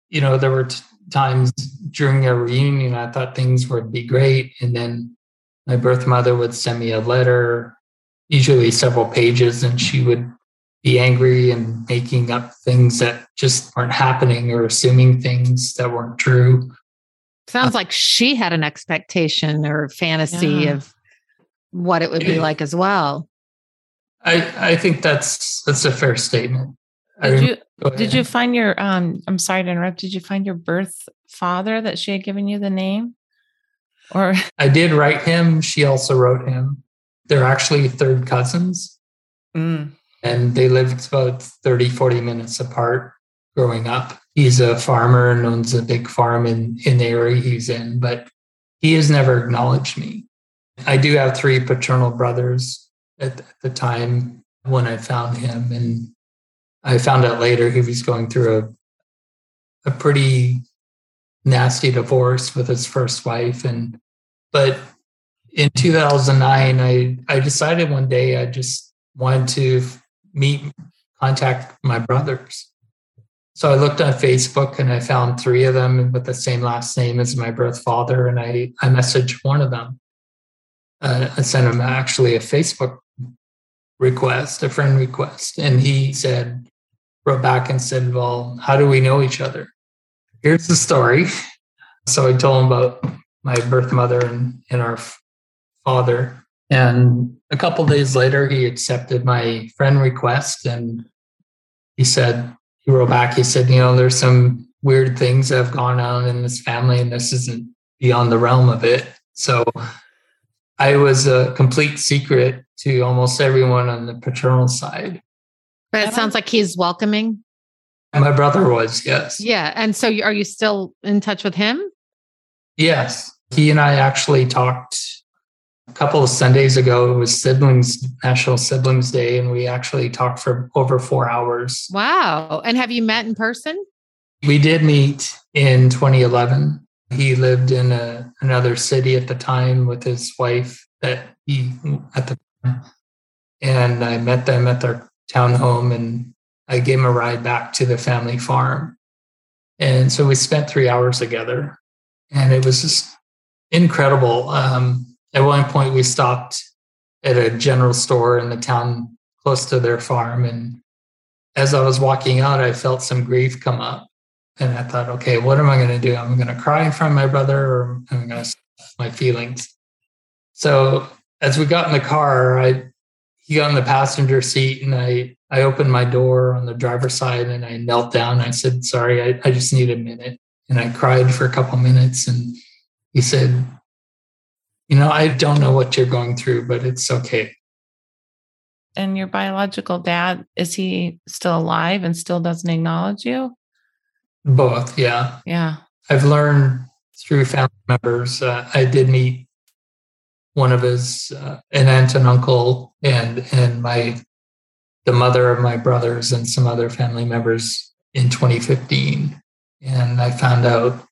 you know there were t- times during a reunion i thought things would be great and then my birth mother would send me a letter usually several pages and she would be angry and making up things that just aren't happening or assuming things that weren't true. Sounds uh, like she had an expectation or fantasy yeah. of what it would be like as well. I I think that's that's a fair statement. Did you did you find your um I'm sorry to interrupt, did you find your birth father that she had given you the name? Or I did write him, she also wrote him. They're actually third cousins. Mm and they lived about 30, 40 minutes apart growing up. He's a farmer and owns a big farm in, in the area he's in, but he has never acknowledged me. I do have three paternal brothers at, the time when I found him. And I found out later he was going through a, a pretty nasty divorce with his first wife. And, but in 2009, I, I decided one day I just wanted to meet, contact my brothers. So I looked on Facebook and I found three of them with the same last name as my birth father. And I, I messaged one of them. Uh, I sent him actually a Facebook request, a friend request. And he said, wrote back and said, Well, how do we know each other? Here's the story. So I told him about my birth mother and, and our father. And a couple days later, he accepted my friend request and he said, he wrote back, he said, you know, there's some weird things that have gone on in this family and this isn't beyond the realm of it. So I was a complete secret to almost everyone on the paternal side. But it sounds like he's welcoming. My brother was, yes. Yeah. And so are you still in touch with him? Yes. He and I actually talked a couple of Sundays ago, it was siblings National Siblings Day, and we actually talked for over four hours. Wow! And have you met in person? We did meet in 2011. He lived in a, another city at the time with his wife that he at the time, and I met them at their townhome, and I gave him a ride back to the family farm, and so we spent three hours together, and it was just incredible. Um, at one point we stopped at a general store in the town close to their farm and as i was walking out i felt some grief come up And I thought, okay, what am I going to do? I'm going to cry in front of my brother or I'm going to my feelings. So as we got in the car, I he got in the passenger seat and I I opened my door on the driver's side and I knelt down. I said, sorry, I, I just need a minute. And I cried for a couple minutes and he said, you know, I don't know what you're going through, but it's okay. And your biological dad, is he still alive and still doesn't acknowledge you? Both, yeah. Yeah. I've learned through family members. Uh, I did meet one of his uh, an aunt and uncle and and my the mother of my brothers and some other family members in 2015 and i found out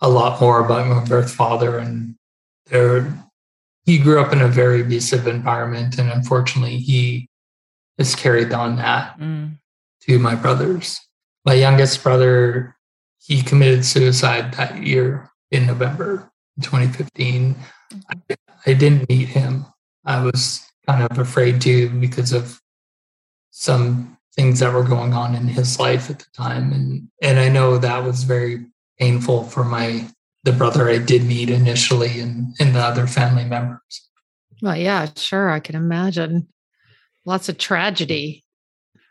a lot more about my birth father and there he grew up in a very abusive environment and unfortunately he has carried on that mm. to my brothers. My youngest brother he committed suicide that year in november 2015 I, I didn't meet him. I was kind of afraid to because of some things that were going on in his life at the time and and I know that was very painful for my the brother I did meet initially and, and the other family members. Well, yeah, sure. I can imagine. Lots of tragedy.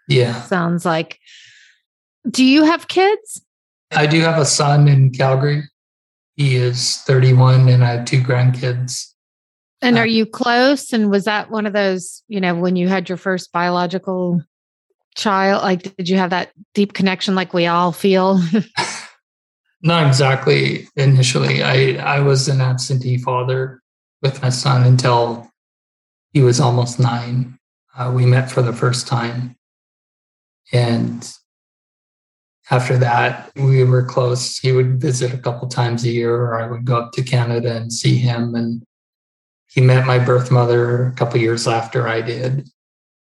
Yeah. Sounds like. Do you have kids? I do have a son in Calgary. He is 31 and I have two grandkids. And uh are you close? And was that one of those, you know, when you had your first biological child, like did you have that deep connection like we all feel? Not exactly initially. I, I was an absentee father with my son until he was almost nine. Uh, we met for the first time. And after that, we were close. He would visit a couple times a year, or I would go up to Canada and see him. And he met my birth mother a couple years after I did.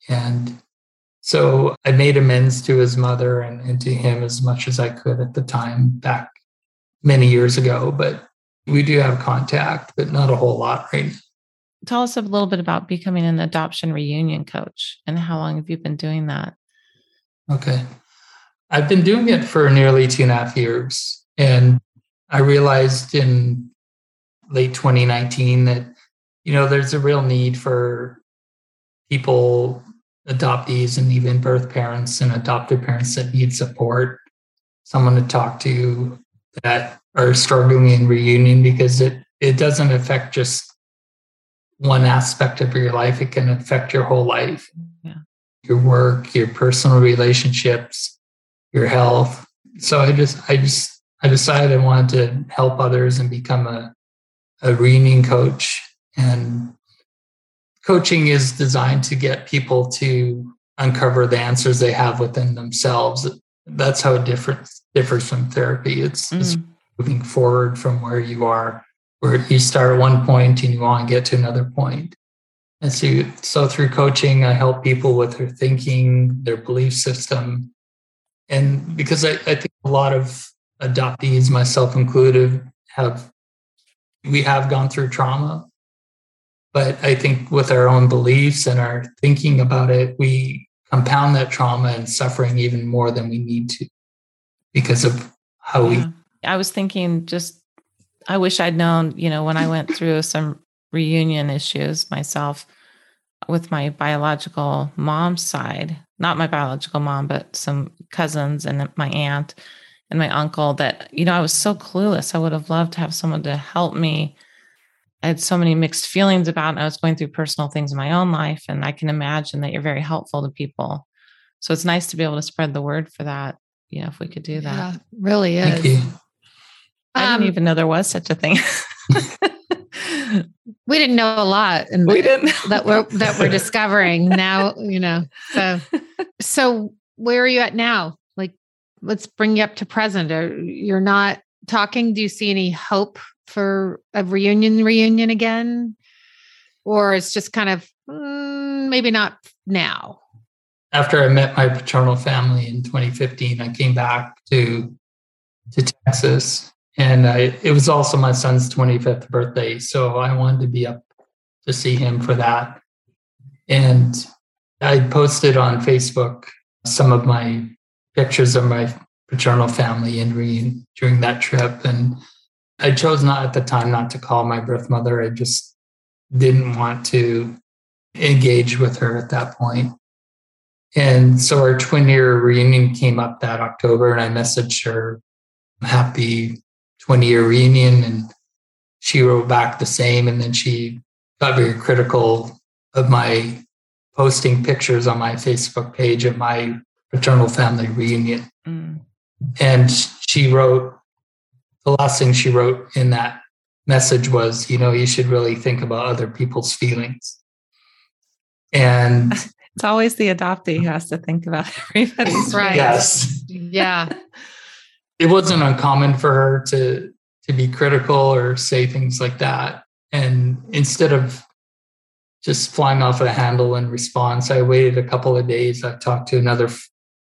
And so I made amends to his mother and, and to him as much as I could at the time back many years ago, but we do have contact, but not a whole lot right now. Tell us a little bit about becoming an adoption reunion coach and how long have you been doing that? Okay. I've been doing it for nearly two and a half years. And I realized in late 2019 that, you know, there's a real need for people, adoptees, and even birth parents and adoptive parents that need support, someone to talk to that are struggling in reunion because it it doesn't affect just one aspect of your life. It can affect your whole life. Yeah. your work your personal relationships your health. So i just i just i decided i wanted to help others and become a a reunion coach. And coaching is designed to get people to uncover the answers they have within themselves that's how it differs differs from therapy. It's, mm. it's moving forward from where you are, where you start at one point and you want to get to another point. And so, so through coaching, I help people with their thinking, their belief system. And because I, I think a lot of adoptees, myself included, have we have gone through trauma. But I think with our own beliefs and our thinking about it, we compound that trauma and suffering even more than we need to because of how yeah. we. I was thinking just, I wish I'd known, you know, when I went through some reunion issues myself with my biological mom's side, not my biological mom, but some cousins and my aunt and my uncle that, you know, I was so clueless. I would have loved to have someone to help me. I had so many mixed feelings about, I was going through personal things in my own life. And I can imagine that you're very helpful to people. So it's nice to be able to spread the word for that you know, if we could do that. Yeah, really is. I didn't um, even know there was such a thing. we didn't know a lot and we didn't that we're that we're discovering now, you know. So so where are you at now? Like let's bring you up to present. Are, you're not talking. Do you see any hope for a reunion reunion again? Or it's just kind of mm, maybe not now after I met my paternal family in 2015, I came back to to Texas, and I, it was also my son's 25th birthday, so I wanted to be up to see him for that. And I posted on Facebook some of my pictures of my paternal family in during that trip. And I chose not at the time not to call my birth mother. I just didn't want to engage with her at that point. And so our twin year reunion came up that October, and I messaged her, happy 20 year reunion. And she wrote back the same. And then she got very critical of my posting pictures on my Facebook page of my paternal family reunion. Mm. And she wrote, the last thing she wrote in that message was, you know, you should really think about other people's feelings. And it's always the adoptee who has to think about everybody's right. Yes. Yeah. It wasn't uncommon for her to to be critical or say things like that. And instead of just flying off the handle in response, I waited a couple of days. I talked to another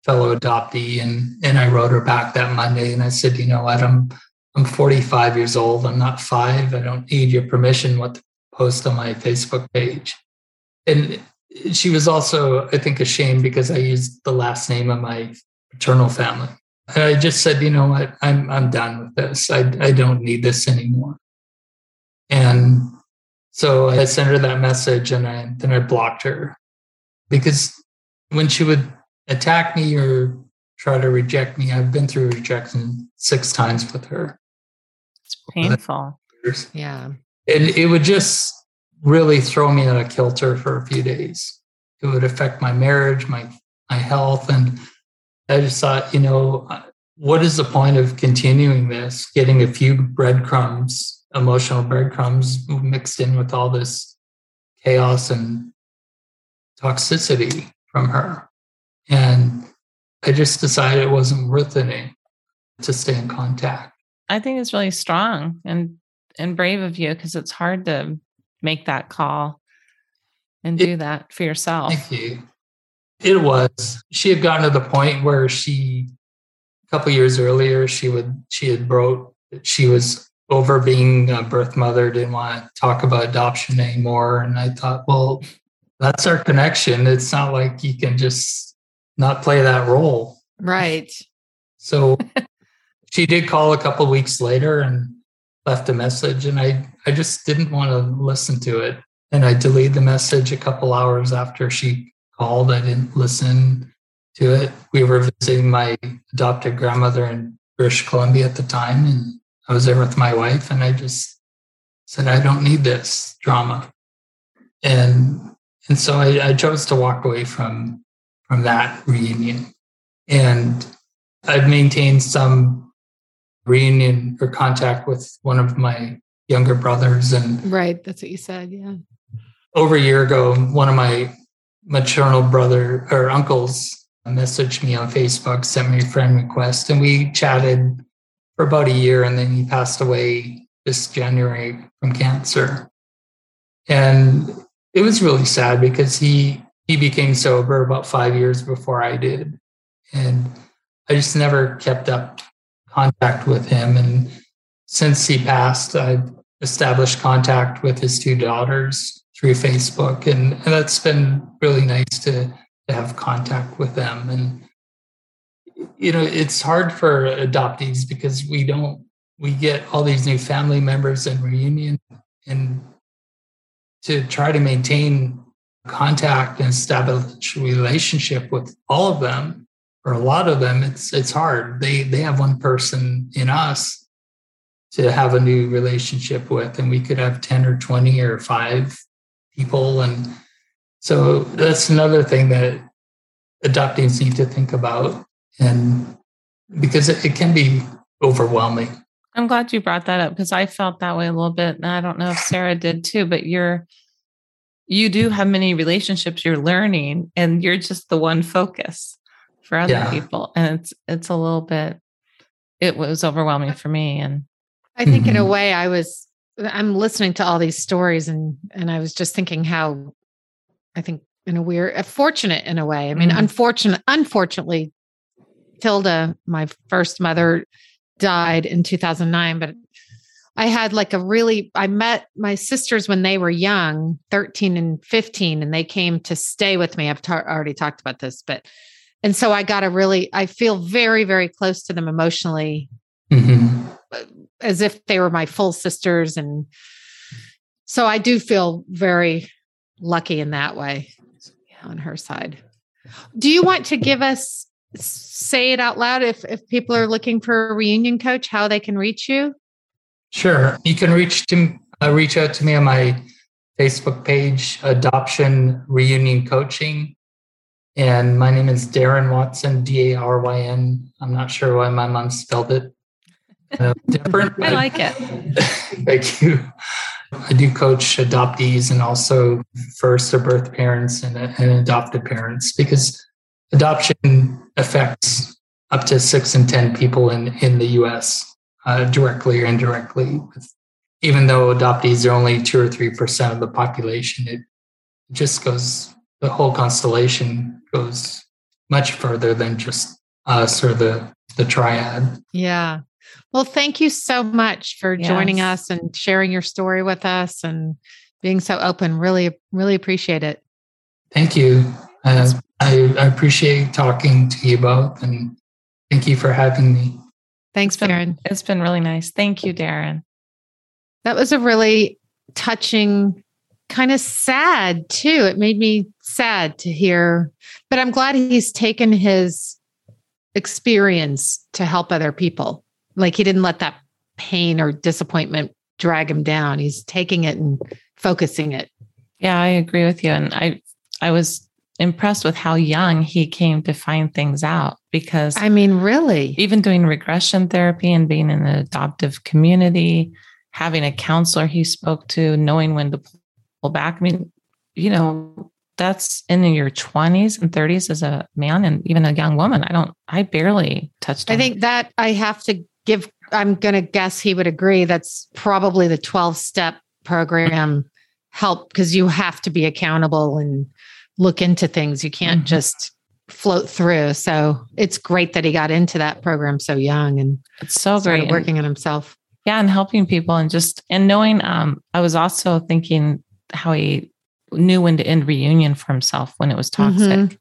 fellow adoptee and and I wrote her back that Monday and I said, you know what, I'm I'm 45 years old. I'm not five. I don't need your permission what to post on my Facebook page. And she was also, I think, ashamed because I used the last name of my paternal family. And I just said, you know what, I'm I'm done with this. I I don't need this anymore. And so I sent her that message and I then I blocked her because when she would attack me or try to reject me, I've been through rejection six times with her. It's painful. Yeah. And it would just really throw me out of kilter for a few days. It would affect my marriage, my my health, and I just thought, you know, uh, what is the point of continuing this? Getting a few breadcrumbs, emotional breadcrumbs mixed in with all this chaos and toxicity from her, and I just decided it wasn't worth it to stay in contact. I think it's really strong and and brave of you because it's hard to make that call and do it, that for yourself. Thank you. It was. She had gotten to the point where she, a couple years earlier, she would she had broke. She was over being a birth mother, didn't want to talk about adoption anymore. And I thought, well, that's our connection. It's not like you can just not play that role. Right. So she did call a couple weeks later and left a message and I, I just didn't want to listen to it. And I deleted the message a couple hours after she called. I didn't listen to it. We were visiting my adopted grandmother in British Columbia at the time, and I was there with my wife, and I just said, I don't need this drama. And and so I, I chose to walk away from from that reunion. And I've maintained some reunion or contact with one of my younger brothers. And right that's what you said yeah. over a year ago one of my maternal brother or uncles messaged me on facebook sent me a friend request and we chatted for about a year and then he passed away this january from cancer. And it was really sad because he he became sober about five years before i did. And i just never kept up contact with him. And since he passed, I've established contact with his two daughters through Facebook. And, and that's been really nice to, to have contact with them. And, you know, it's hard for adoptees because we don't, we get all these new family members and reunion and to try to maintain contact and establish relationship with all of them for a lot of them, it's it's hard. They they have one person in us to have a new relationship with, and we could have ten or twenty or five people, and so that's another thing that adoptees need to think about, and because it, it can be overwhelming. I'm glad you brought that up because I felt that way a little bit, and I don't know if Sarah did too. But you're you do have many relationships you're learning, and you're just the one focus for other yeah. people and it's it's a little bit it was overwhelming for me and i think mm-hmm. in a mm-hmm. way i was i'm listening to all these stories and and i was just thinking how i think in a weird uh, fortunate in a way i mean mm-hmm. unfortunate unfortunately tilda my first mother died in 2009 but I had like a really, I met my sisters when they were young, 13 and 15, and they came to stay with me. I've ta- already talked about this, but and so I got to really, I feel very, very close to them emotionally, mm-hmm. as if they were my full sisters. And so I do feel very lucky in that way on her side. Do you want to give us, say it out loud if, if people are looking for a reunion coach, how they can reach you? Sure. You can reach to uh, reach out to me on my Facebook page, Adoption Reunion Coaching. And my name is Daryn Watson, D A R Y N. I'm not sure why my mom spelled it uh, different. I like it. Thank you. I do coach adoptees and also first or birth parents and, and adopted parents because adoption affects up to six and 10 people in, in the US uh, directly or indirectly. Even though adoptees are only two or 3% of the population, it just goes, the whole constellation goes much further than just us or the, the triad. Yeah. Well, thank you so much for yes. joining us and sharing your story with us and being so open. Really, really appreciate it. Thank you. Uh, I, I, appreciate talking to you both and thank you for having me. Thanks, Daryn. It's been really nice. Thank you, Daryn. That was a really touching, kind of sad too. It made me sad to hear, but I'm glad he's taken his experience to help other people. Like he didn't let that pain or disappointment drag him down. He's taking it and focusing it. Yeah, I agree with you. And I I was impressed with how young he came to find things out because I mean, really, even doing regression therapy and being in an adoptive community, having a counselor he spoke to, knowing when to back. I mean, you know, that's in your 20s and 30s as a man and even a young woman. I don't, I barely touched. I think that I have to give, I'm going to guess he would agree. That's probably the 12 step program help because you have to be accountable and look into things. You can't mm-hmm. just float through. So it's great that he got into that program so young and it's so great working on himself. Yeah, and helping people and just and knowing um I was also thinking how he knew when to end reunion for himself when it was toxic. Mm-hmm.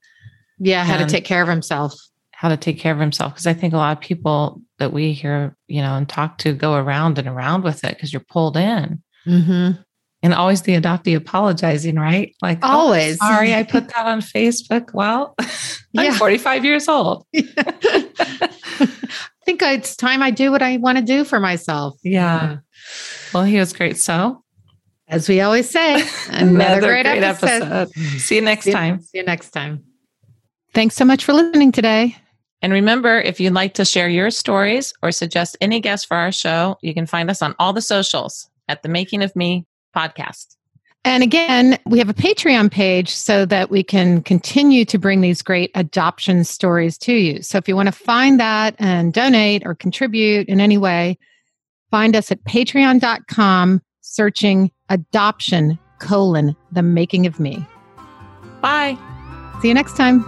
Yeah, how to take care of himself. How to take care of himself. Because I think a lot of people that we hear, you know, and talk to go around and around with it because you're pulled in. Mm-hmm. And always the adoptee apologizing, right? Like, oh, always. Oh, sorry, I put that on Facebook. Well, I'm 45 years old. I think it's time I do what I want to do for myself. Yeah. yeah. Well, he was great. So, as we always say, another, another great, great episode. episode. See you next see time. See you next time. Thanks so much for listening today. And remember, if you'd like to share your stories or suggest any guests for our show, you can find us on all the socials at the Making of Me podcast. And again, we have a Patreon page so that we can continue to bring these great adoption stories to you. So if you want to find that and donate or contribute in any way, find us at patreon.com searching adoption colon the making of me. Bye. See you next time.